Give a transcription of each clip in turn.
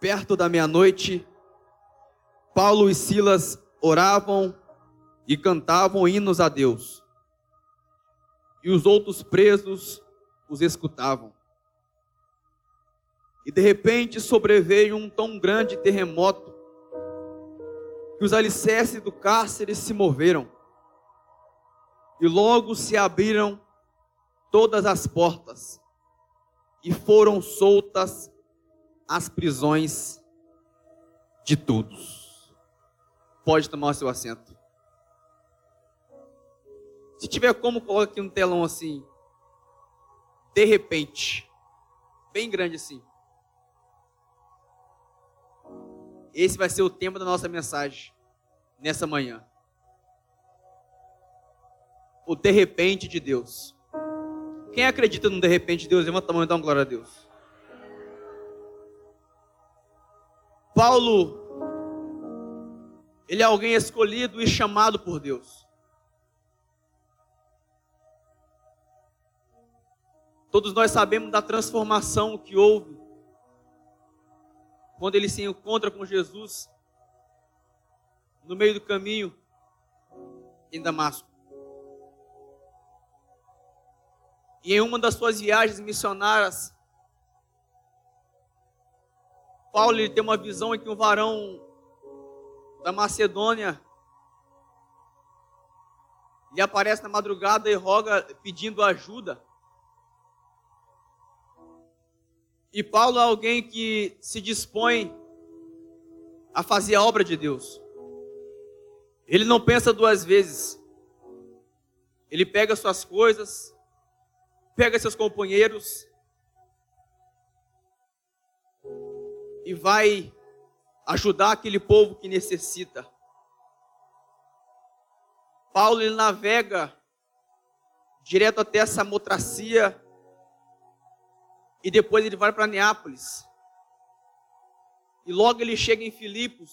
perto da meia-noite, Paulo e Silas oravam e cantavam hinos a Deus. E os outros presos os escutavam. E de repente sobreveio um tão grande terremoto que os alicerces do cárcere se moveram. E logo se abriram todas as portas e foram soltas as prisões de todos. Pode tomar o seu assento. Se tiver como, coloque aqui no telão assim. De repente. Bem grande assim. Esse vai ser o tema da nossa mensagem nessa manhã. O de repente de Deus. Quem acredita no de repente de Deus, levanta a mão e dá uma glória a Deus. Paulo, ele é alguém escolhido e chamado por Deus. Todos nós sabemos da transformação que houve quando ele se encontra com Jesus no meio do caminho em Damasco. E em uma das suas viagens missionárias, Paulo ele tem uma visão em que um varão da Macedônia lhe aparece na madrugada e roga pedindo ajuda. E Paulo é alguém que se dispõe a fazer a obra de Deus. Ele não pensa duas vezes. Ele pega suas coisas, pega seus companheiros e vai ajudar aquele povo que necessita. Paulo ele navega direto até a Samotracia e depois ele vai para Neápolis. E logo ele chega em Filipos,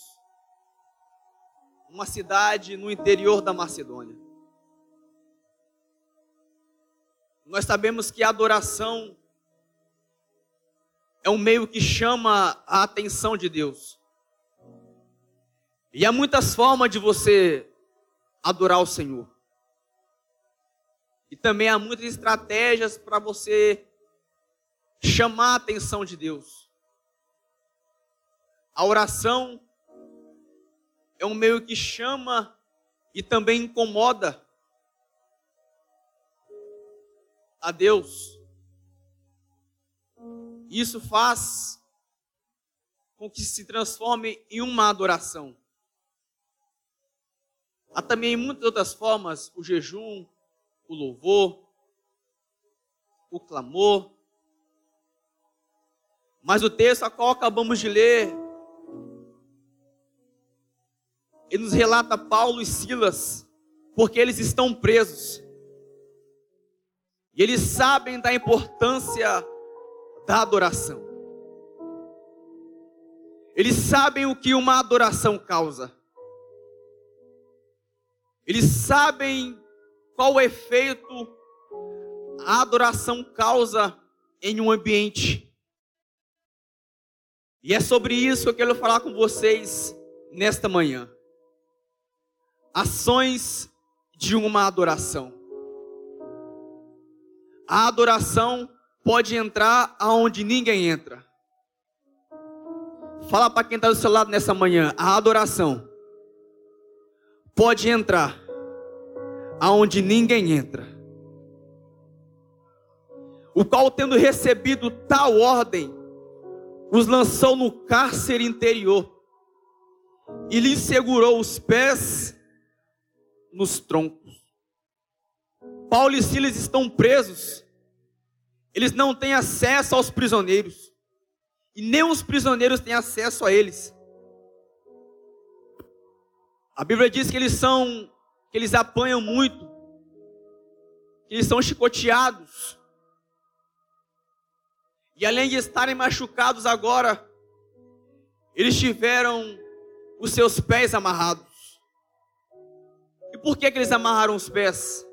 uma cidade no interior da Macedônia. Nós sabemos que a adoração é um meio que chama a atenção de Deus. E há muitas formas de você adorar o Senhor. E também há muitas estratégias para você chamar a atenção de Deus. A oração é um meio que chama e também incomoda a Deus. Isso faz com que se transforme em uma adoração. Há também muitas outras formas, o jejum, o louvor, o clamor. Mas o texto a qual acabamos de ler, ele nos relata Paulo e Silas, porque eles estão presos. E eles sabem da importância da adoração. Eles sabem o que uma adoração causa. Eles sabem qual efeito a adoração causa em um ambiente. E é sobre isso que eu quero falar com vocês nesta manhã. Ações de uma adoração. A adoração pode entrar aonde ninguém entra. Fala para quem está do seu lado nessa manhã: a adoração pode entrar aonde ninguém entra. O qual, tendo recebido tal ordem, os lançou no cárcere interior e lhes segurou os pés nos troncos. Paulo e Silas estão presos eles não têm acesso aos prisioneiros. E nem os prisioneiros têm acesso a eles. A Bíblia diz que eles são, que eles apanham muito, que eles são chicoteados. E além de estarem machucados agora, eles tiveram os seus pés amarrados. E por que, que eles amarraram os pés?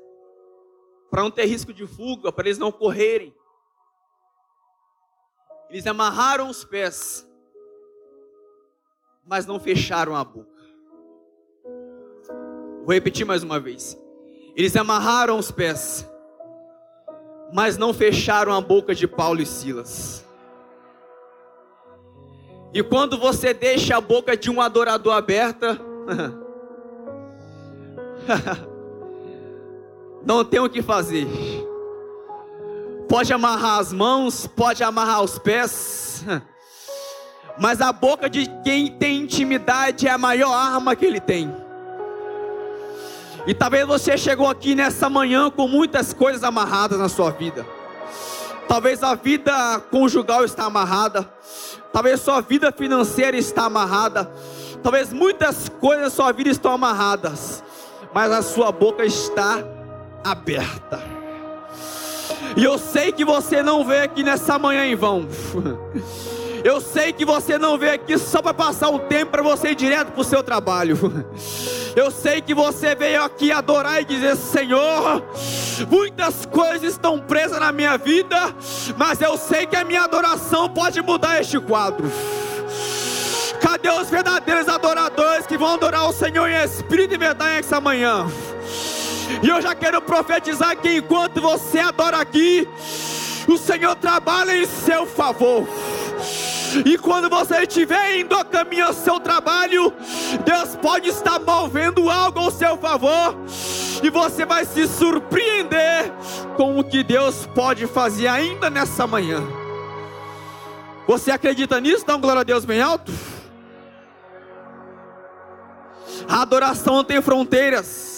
Para não ter risco de fuga, para eles não correrem. Eles amarraram os pés mas não fecharam a boca. Vou repetir mais uma vez. Eles amarraram os pés, mas não fecharam a boca de Paulo e Silas. E quando você deixa a boca de um adorador aberta, não tem o que fazer. Pode amarrar as mãos, pode amarrar os pés, mas a boca de quem tem intimidade é a maior arma que ele tem. E talvez você chegou aqui nessa manhã com muitas coisas amarradas na sua vida. Talvez a vida conjugal está amarrada. Talvez sua vida financeira está amarrada. Talvez muitas coisas da sua vida estão amarradas. Mas a sua boca está aberta. E eu sei que você não veio aqui nessa manhã em vão. Eu sei que você não veio aqui só para passar o tempo para você ir direto para o seu trabalho. Eu sei que você veio aqui adorar e dizer: Senhor, muitas coisas estão presas na minha vida, mas eu sei que a minha adoração pode mudar este quadro. Cadê os verdadeiros adoradores que vão adorar o Senhor em espírito e verdade essa manhã? E eu já quero profetizar que enquanto você adora aqui, o Senhor trabalha em seu favor. E quando você estiver indo a caminho ao seu trabalho, Deus pode estar movendo algo ao seu favor, e você vai se surpreender com o que Deus pode fazer ainda nessa manhã. Você acredita nisso? Dá um glória a Deus bem alto. A adoração não tem fronteiras.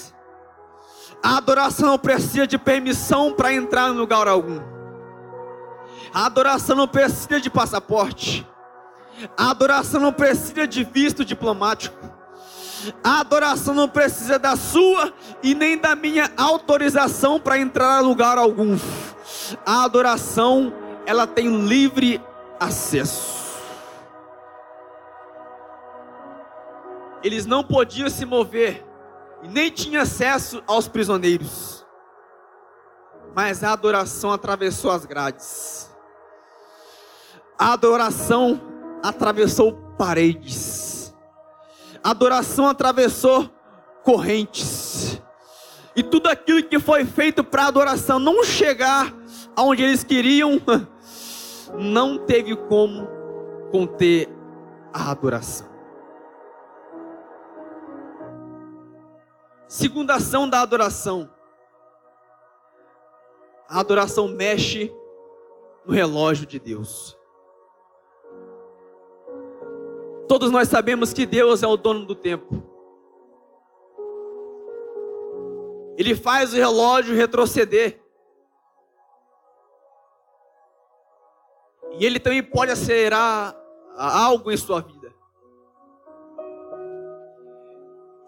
A adoração não precisa de permissão para entrar em lugar algum. A adoração não precisa de passaporte. A adoração não precisa de visto diplomático. A adoração não precisa da sua e nem da minha autorização para entrar em lugar algum. A adoração, ela tem livre acesso. Eles não podiam se mover e nem tinham acesso aos prisioneiros. Mas a adoração atravessou as grades. A adoração atravessou paredes. A adoração atravessou correntes. E tudo aquilo que foi feito para a adoração não chegar aonde eles queriam, não teve como conter a adoração. Segunda ação da adoração. A adoração mexe no relógio de Deus. Todos nós sabemos que Deus é o dono do tempo. Ele faz o relógio retroceder. E ele também pode acelerar algo em sua vida.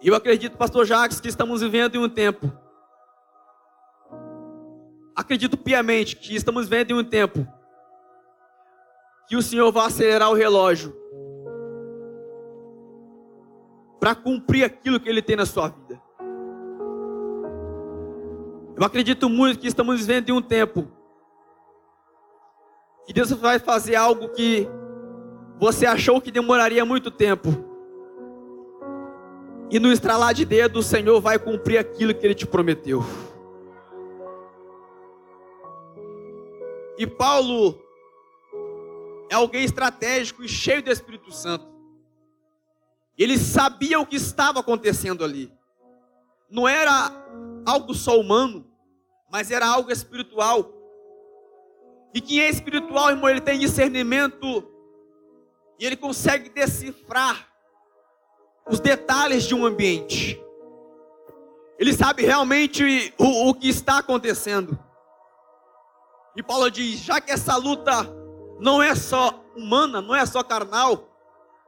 E eu acredito, pastor Jacques, que estamos vivendo em um tempo. Acredito piamente que estamos vivendo em um tempo que o Senhor vai acelerar o relógio para cumprir aquilo que Ele tem na sua vida. Eu acredito muito que estamos vivendo em um tempo que Deus vai fazer algo que você achou que demoraria muito tempo. E no estralar de dedo, o Senhor vai cumprir aquilo que Ele te prometeu. E Paulo é alguém estratégico e cheio do Espírito Santo. Ele sabia o que estava acontecendo ali. Não era algo só humano, mas era algo espiritual. E quem é espiritual, irmão, ele tem discernimento e ele consegue decifrar os detalhes de um ambiente. Ele sabe realmente o, o que está acontecendo. E Paulo diz: já que essa luta não é só humana, não é só carnal,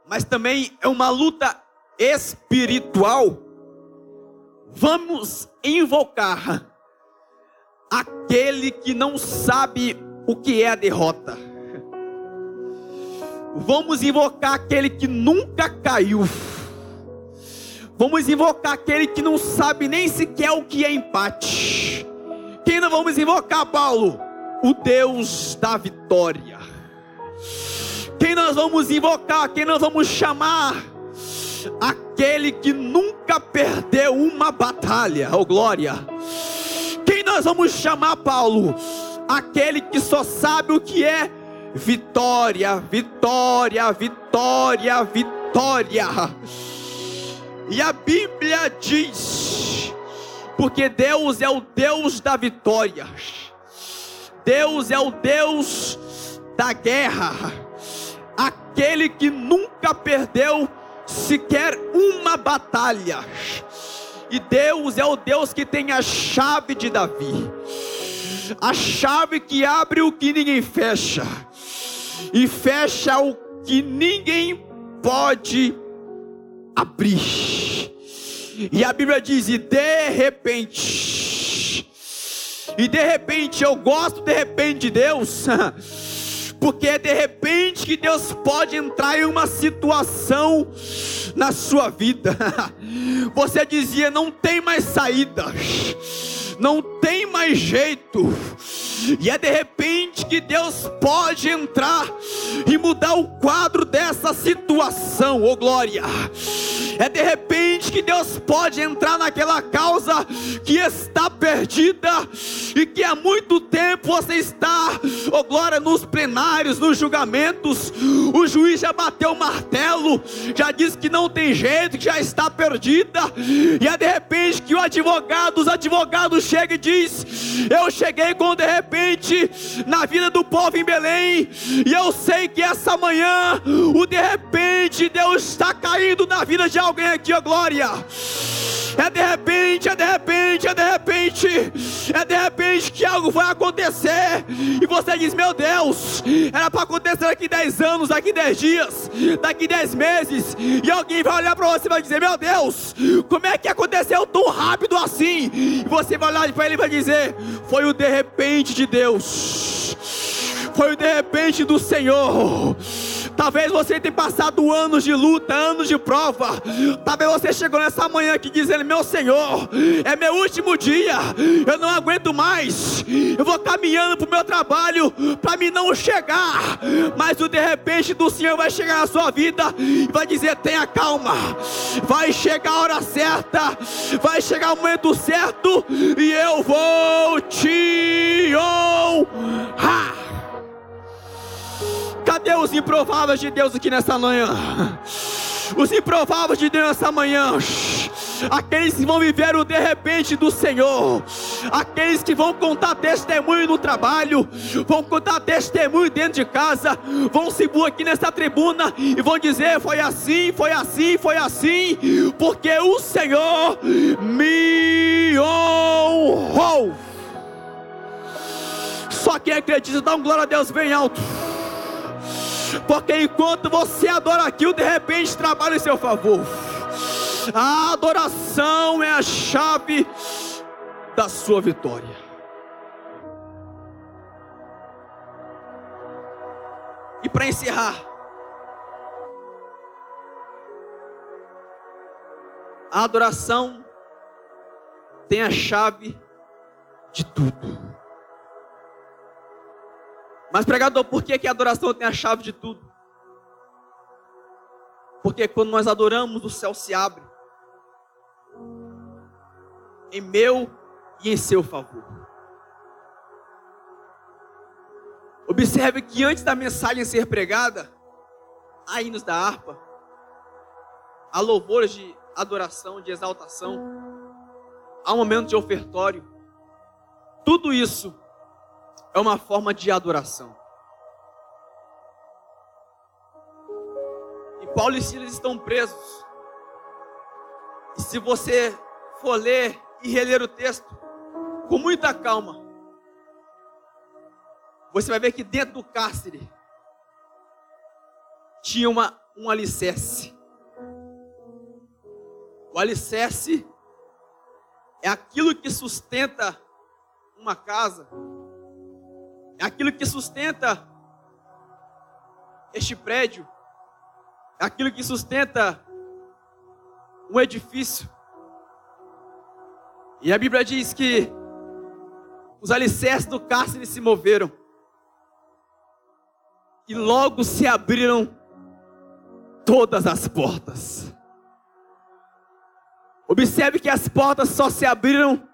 mas também é uma luta espiritual. Vamos invocar aquele que não sabe o que é a derrota. Vamos invocar aquele que nunca caiu. Vamos invocar aquele que não sabe nem sequer o que é empate. Quem não vamos invocar, Paulo? O Deus da vitória. Quem nós vamos invocar, quem nós vamos chamar, aquele que nunca perdeu uma batalha, oh glória. Quem nós vamos chamar, Paulo? Aquele que só sabe o que é vitória, vitória, vitória, vitória. E a Bíblia diz: porque Deus é o Deus da vitória, Deus é o Deus da guerra, aquele que nunca perdeu sequer uma batalha. E Deus é o Deus que tem a chave de Davi, a chave que abre o que ninguém fecha, e fecha o que ninguém pode abrir. E a Bíblia diz: e de repente, e de repente, eu gosto de repente de Deus, porque é de repente que Deus pode entrar em uma situação na sua vida. Você dizia: não tem mais saída, não tem mais jeito e é de repente que Deus pode entrar e mudar o quadro dessa situação, ô oh glória. É de repente que Deus pode entrar naquela causa que está perdida e que há muito tempo você está, oh glória, nos plenários, nos julgamentos. O juiz já bateu o martelo, já disse que não tem jeito, que já está perdida. E é de repente que o advogado, os advogados chegam e diz: Eu cheguei com de repente repente na vida do povo em Belém. E eu sei que essa manhã, o de repente, Deus está caindo na vida de alguém aqui, ó glória. É de repente, é de repente, é de repente, é de repente que algo vai acontecer. E você diz: Meu Deus, era para acontecer daqui 10 anos, daqui 10 dias, daqui 10 meses. E alguém vai olhar para você e vai dizer: Meu Deus, como é que aconteceu tão rápido assim? E você vai olhar para ele e vai dizer: Foi o de repente de Deus, foi o de repente do Senhor. Talvez você tenha passado anos de luta, anos de prova. Talvez você chegou nessa manhã aqui dizendo: Meu Senhor, é meu último dia, eu não aguento mais. Eu vou caminhando para o meu trabalho para mim não chegar. Mas o de repente do Senhor vai chegar na sua vida e vai dizer: Tenha calma, vai chegar a hora certa, vai chegar o momento certo e eu vou te honrar. Cadê os improváveis de Deus aqui nessa manhã? Os improváveis de Deus nessa manhã. Aqueles que vão viver o de repente do Senhor. Aqueles que vão contar testemunho no trabalho. Vão contar testemunho dentro de casa. Vão se pôr aqui nessa tribuna e vão dizer: Foi assim, foi assim, foi assim. Porque o Senhor me honrou. Só quem acredita, dá um glória a Deus bem alto. Porque enquanto você adora aquilo, de repente trabalha em seu favor. A adoração é a chave da sua vitória. E para encerrar, a adoração tem a chave de tudo. Mas pregador, por que, que a adoração tem a chave de tudo? Porque quando nós adoramos, o céu se abre. Em meu e em seu favor. Observe que antes da mensagem ser pregada, há hinos da harpa, há louvores de adoração, de exaltação, há um momento de ofertório. Tudo isso é uma forma de adoração. E Paulo e Silas estão presos. E se você for ler e reler o texto com muita calma, você vai ver que dentro do cárcere tinha uma, um alicerce. O alicerce é aquilo que sustenta uma casa é aquilo que sustenta este prédio, é aquilo que sustenta um edifício. E a Bíblia diz que os alicerces do cárcere se moveram e logo se abriram todas as portas. Observe que as portas só se abriram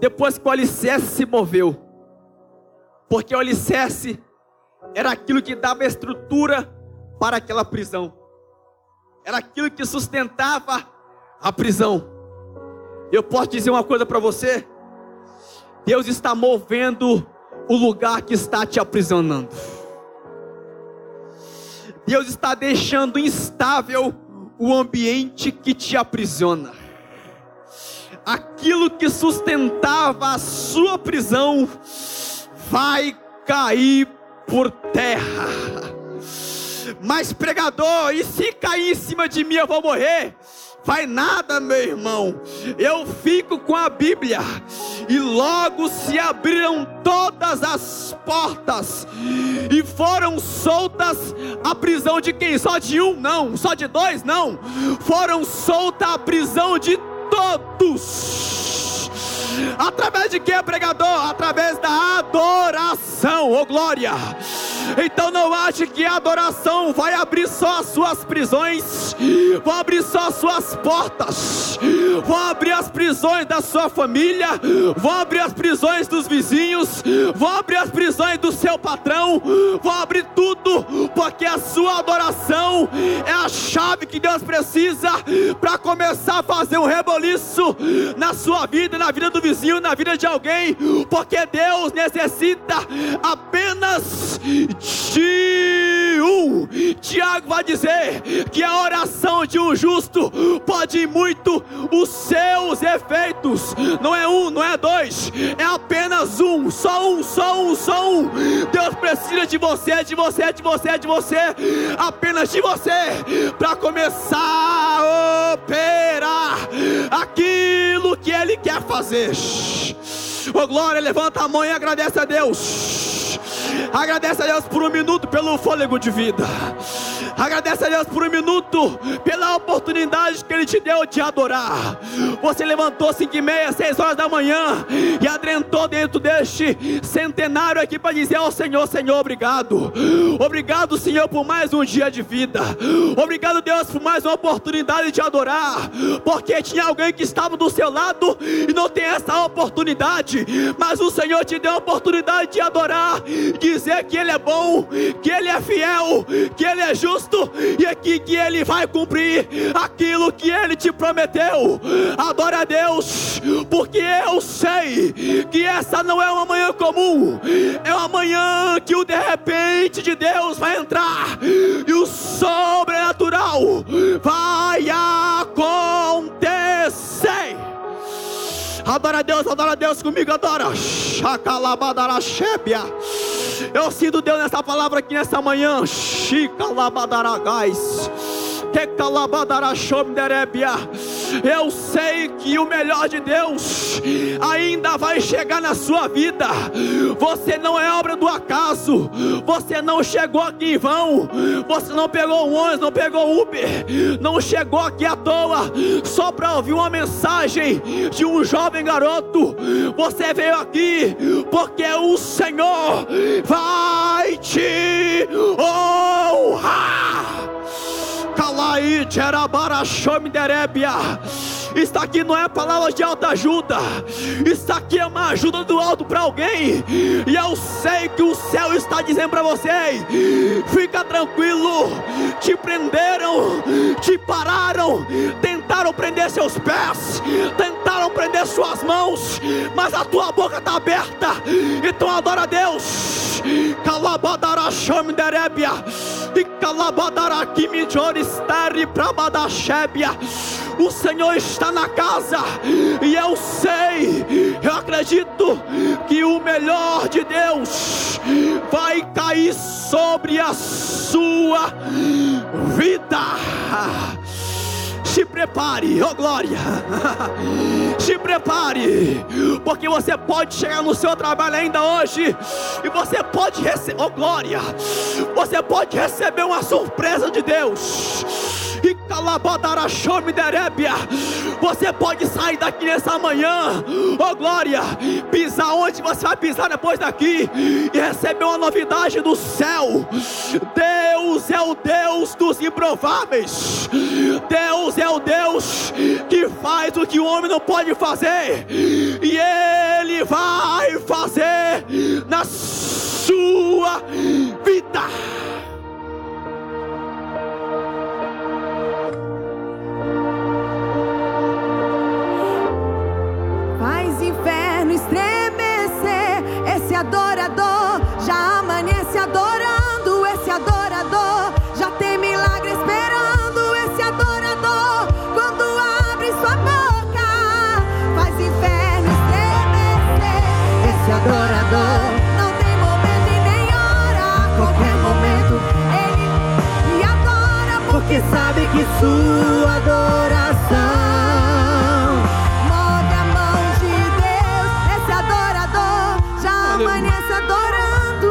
depois que o alicerce se moveu. Porque o alicerce era aquilo que dava estrutura para aquela prisão. Era aquilo que sustentava a prisão. Eu posso dizer uma coisa para você? Deus está movendo o lugar que está te aprisionando. Deus está deixando instável o ambiente que te aprisiona. Aquilo que sustentava a sua prisão vai cair por terra. Mas pregador, e se cair em cima de mim eu vou morrer? Vai nada, meu irmão. Eu fico com a Bíblia. E logo se abriram todas as portas e foram soltas a prisão de quem? Só de um? Não. Só de dois? Não. Foram solta a prisão de todos. Através de que, pregador? Através da adoração, oh glória. Então não ache que a adoração vai abrir só as suas prisões, vai abrir só as suas portas, vai abrir as prisões da sua família, vai abrir as prisões dos vizinhos, vai abrir as prisões do seu patrão, vai abrir tudo, porque a sua adoração é a chave que Deus precisa para começar a fazer um reboliço na sua vida, na vida do vizinho, na vida de alguém, porque Deus necessita apenas de um. Tiago vai dizer que a oração de um justo pode muito os seus efeitos. Não é um, não é dois, é apenas um, só um, só um, só um. Deus precisa de você, de você, de você, de você, apenas de você, para começar a operar aquilo que Ele quer fazer. Oh glória, levanta a mão e agradece a Deus. Agradece a Deus por um minuto pelo fôlego de vida. Agradece a Deus por um minuto pela oportunidade que Ele te deu de adorar. Você levantou cinco e meia, seis horas da manhã e adrentou dentro deste centenário aqui para dizer ao Senhor, Senhor, obrigado. Obrigado, Senhor, por mais um dia de vida. Obrigado, Deus, por mais uma oportunidade de adorar. Porque tinha alguém que estava do seu lado e não tem essa oportunidade. Mas o Senhor te deu a oportunidade de adorar, dizer que Ele é bom, que Ele é fiel, que Ele é justo e aqui que Ele vai cumprir aquilo que Ele te prometeu. Adore a Deus, porque eu sei que essa não é uma manhã comum, é uma manhã que o de repente de Deus vai entrar e o sobrenatural vai acontecer. Adora a Deus, adora a Deus comigo, adora. Chacalabadarachébia. Eu sinto Deus nessa palavra aqui nessa manhã. Chicalabadaragás. Eu sei que o melhor de Deus ainda vai chegar na sua vida. Você não é obra do acaso. Você não chegou aqui em vão. Você não pegou um ônibus, não pegou Uber. Não chegou aqui à toa só para ouvir uma mensagem de um jovem garoto. Você veio aqui porque o Senhor vai te honrar. Está aqui não é palavras de alta ajuda. Está aqui é uma ajuda do alto para alguém. E eu sei que o céu está dizendo para você: fica tranquilo. Te prenderam, te pararam, tentaram prender seus pés, tentaram prender suas mãos, mas a tua boca está aberta. Então adora a Deus. Calabadara O Senhor está na casa, e eu sei, eu acredito que o melhor de Deus vai cair sobre a sua vida. Se prepare, oh glória. Se prepare, porque você pode chegar no seu trabalho ainda hoje e você pode receber, oh glória. Você pode receber uma surpresa de Deus Você pode sair daqui nessa manhã, oh glória, pisar onde você vai pisar depois daqui e receber uma novidade do céu. Deus é o Deus dos improváveis. Deus. É o Deus que faz o que o homem não pode fazer. E Ele vai fazer na sua vida. Porque sabe que sua adoração. Move a mão de Deus, esse adorador já amanhece adorando.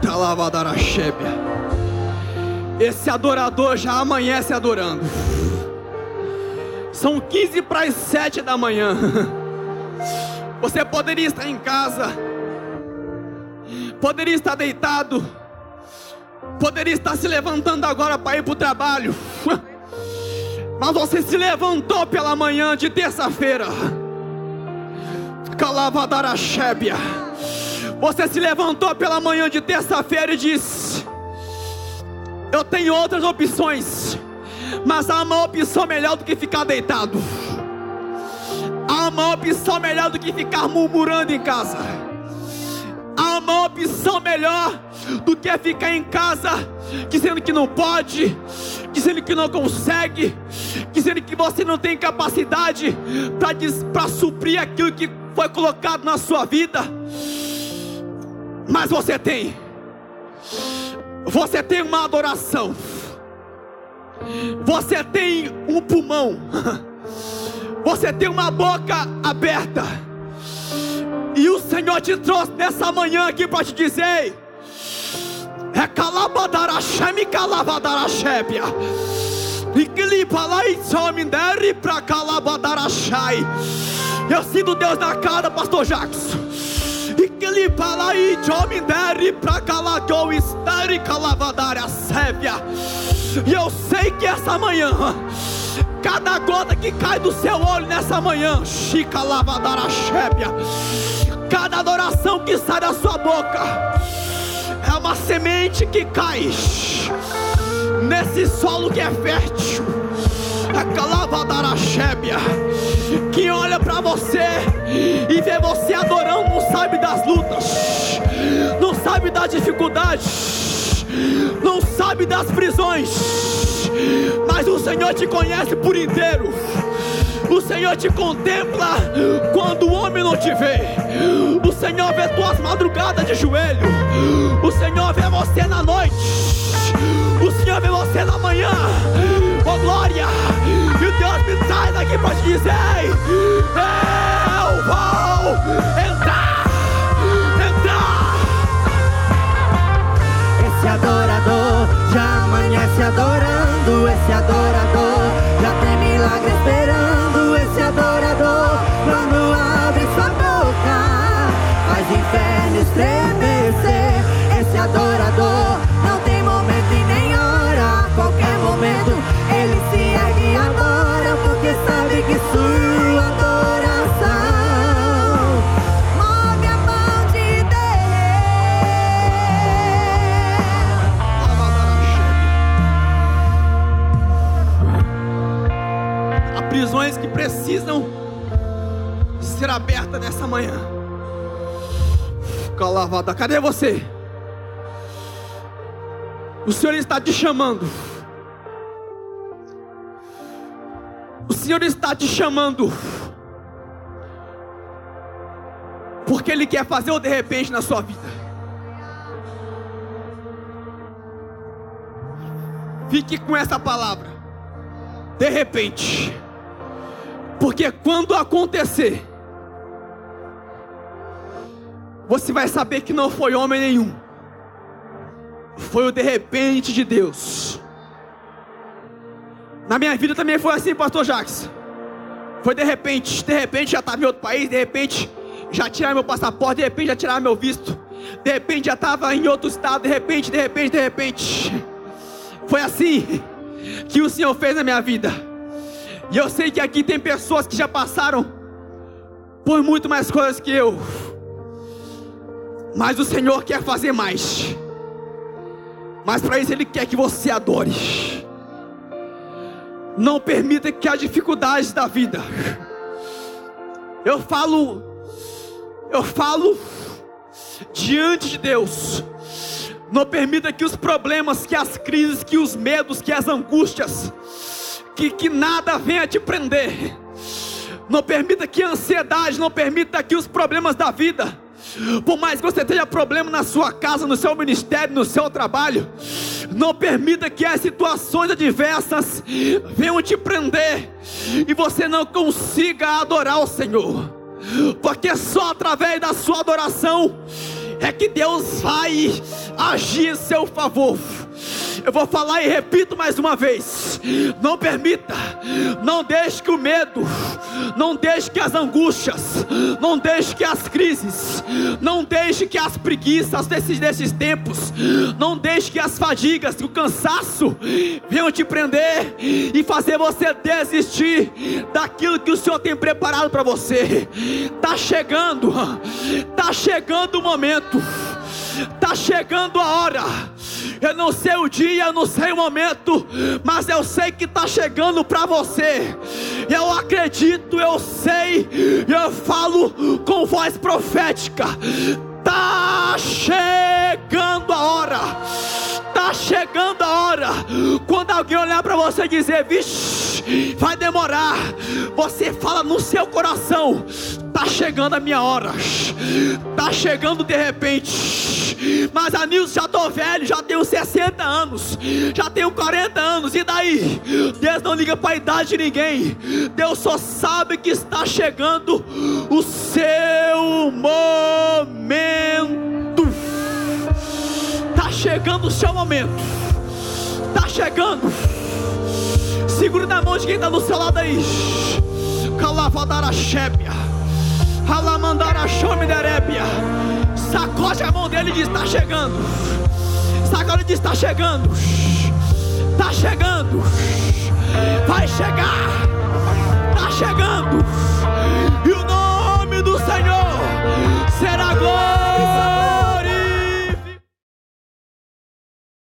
Talabadarachébia. Esse adorador já amanhece adorando. São 15 para as 7 da manhã. Você poderia estar em casa, poderia estar deitado, poderia estar se levantando agora para ir para o trabalho. Mas você se levantou pela manhã de terça-feira. Calabadarachébia. Você se levantou pela manhã de terça-feira e disse: Eu tenho outras opções, mas há uma opção melhor do que ficar deitado. Há uma opção melhor do que ficar murmurando em casa. Uma opção melhor do que ficar em casa dizendo que não pode, dizendo que não consegue, dizendo que você não tem capacidade para suprir aquilo que foi colocado na sua vida. Mas você tem. Você tem uma adoração. Você tem um pulmão. Você tem uma boca aberta. E o Senhor te trouxe nessa manhã aqui para te dizer: é calabadarachébia. E calabadarachai. Eu sinto Deus na cara, pastor Jackson. E que lhe fala e dere pra caladou estere calabadarachébia. E eu sei que essa manhã cada gota que cai do seu olho nessa manhã, Chica Lavadaraxébia, cada adoração que sai da sua boca, é uma semente que cai nesse solo que é fértil, é Calavadaraxébia, que olha para você e vê você adorando, não sabe das lutas, não sabe das dificuldades, não sabe das prisões, mas o Senhor te conhece por inteiro. O Senhor te contempla quando o homem não te vê. O Senhor vê tuas madrugadas de joelho. O Senhor vê você na noite. O Senhor vê você na manhã. Oh glória! E Deus me traz aqui para te dizer: Eu vou entrar. Nessa manhã. Calavada, cadê você? O Senhor está te chamando. O Senhor está te chamando. Porque Ele quer fazer o de repente na sua vida. Fique com essa palavra. De repente. Porque quando acontecer, você vai saber que não foi homem nenhum. Foi o de repente de Deus. Na minha vida também foi assim, pastor Jacques. Foi de repente, de repente já estava em outro país, de repente já tiraram meu passaporte, de repente já tiraram meu visto. De repente já estava em outro estado, de repente, de repente, de repente. Foi assim que o Senhor fez na minha vida. E eu sei que aqui tem pessoas que já passaram por muito mais coisas que eu. Mas o Senhor quer fazer mais. Mas para isso Ele quer que você adore. Não permita que as dificuldades da vida. Eu falo, eu falo diante de Deus. Não permita que os problemas, que as crises, que os medos, que as angústias, que, que nada venha te prender. Não permita que a ansiedade, não permita que os problemas da vida, por mais que você tenha problema na sua casa, no seu ministério, no seu trabalho, não permita que as situações adversas venham te prender e você não consiga adorar o Senhor, porque só através da sua adoração é que Deus vai agir em seu favor. Eu vou falar e repito mais uma vez: não permita, não deixe que o medo, não deixe que as angústias, não deixe que as crises, não deixe que as preguiças desses, desses tempos, não deixe que as fadigas, que o cansaço venham te prender e fazer você desistir daquilo que o Senhor tem preparado para você. Tá chegando, tá chegando o momento. Tá chegando a hora. Eu não sei o dia, eu não sei o momento, mas eu sei que está chegando para você. Eu acredito, eu sei, eu falo com voz profética. Tá chegando a hora. Tá chegando a hora. Quando alguém olhar para você e dizer, vixe, vai demorar. Você fala no seu coração: tá chegando a minha hora. Tá chegando de repente. Mas a Nilson já estou velho, já tenho 60 anos, já tenho 40 anos, e daí? Deus não liga para a idade de ninguém, Deus só sabe que está chegando o seu momento. Está chegando o seu momento, está chegando. Segure na mão de quem está do seu lado aí. Calavadara Shébia. Alamandara Shomiderébia. Sacode a mão dele e diz: Está chegando. Sacode e diz: Está chegando. Está chegando. Vai chegar. Está chegando. E o nome do Senhor será glória.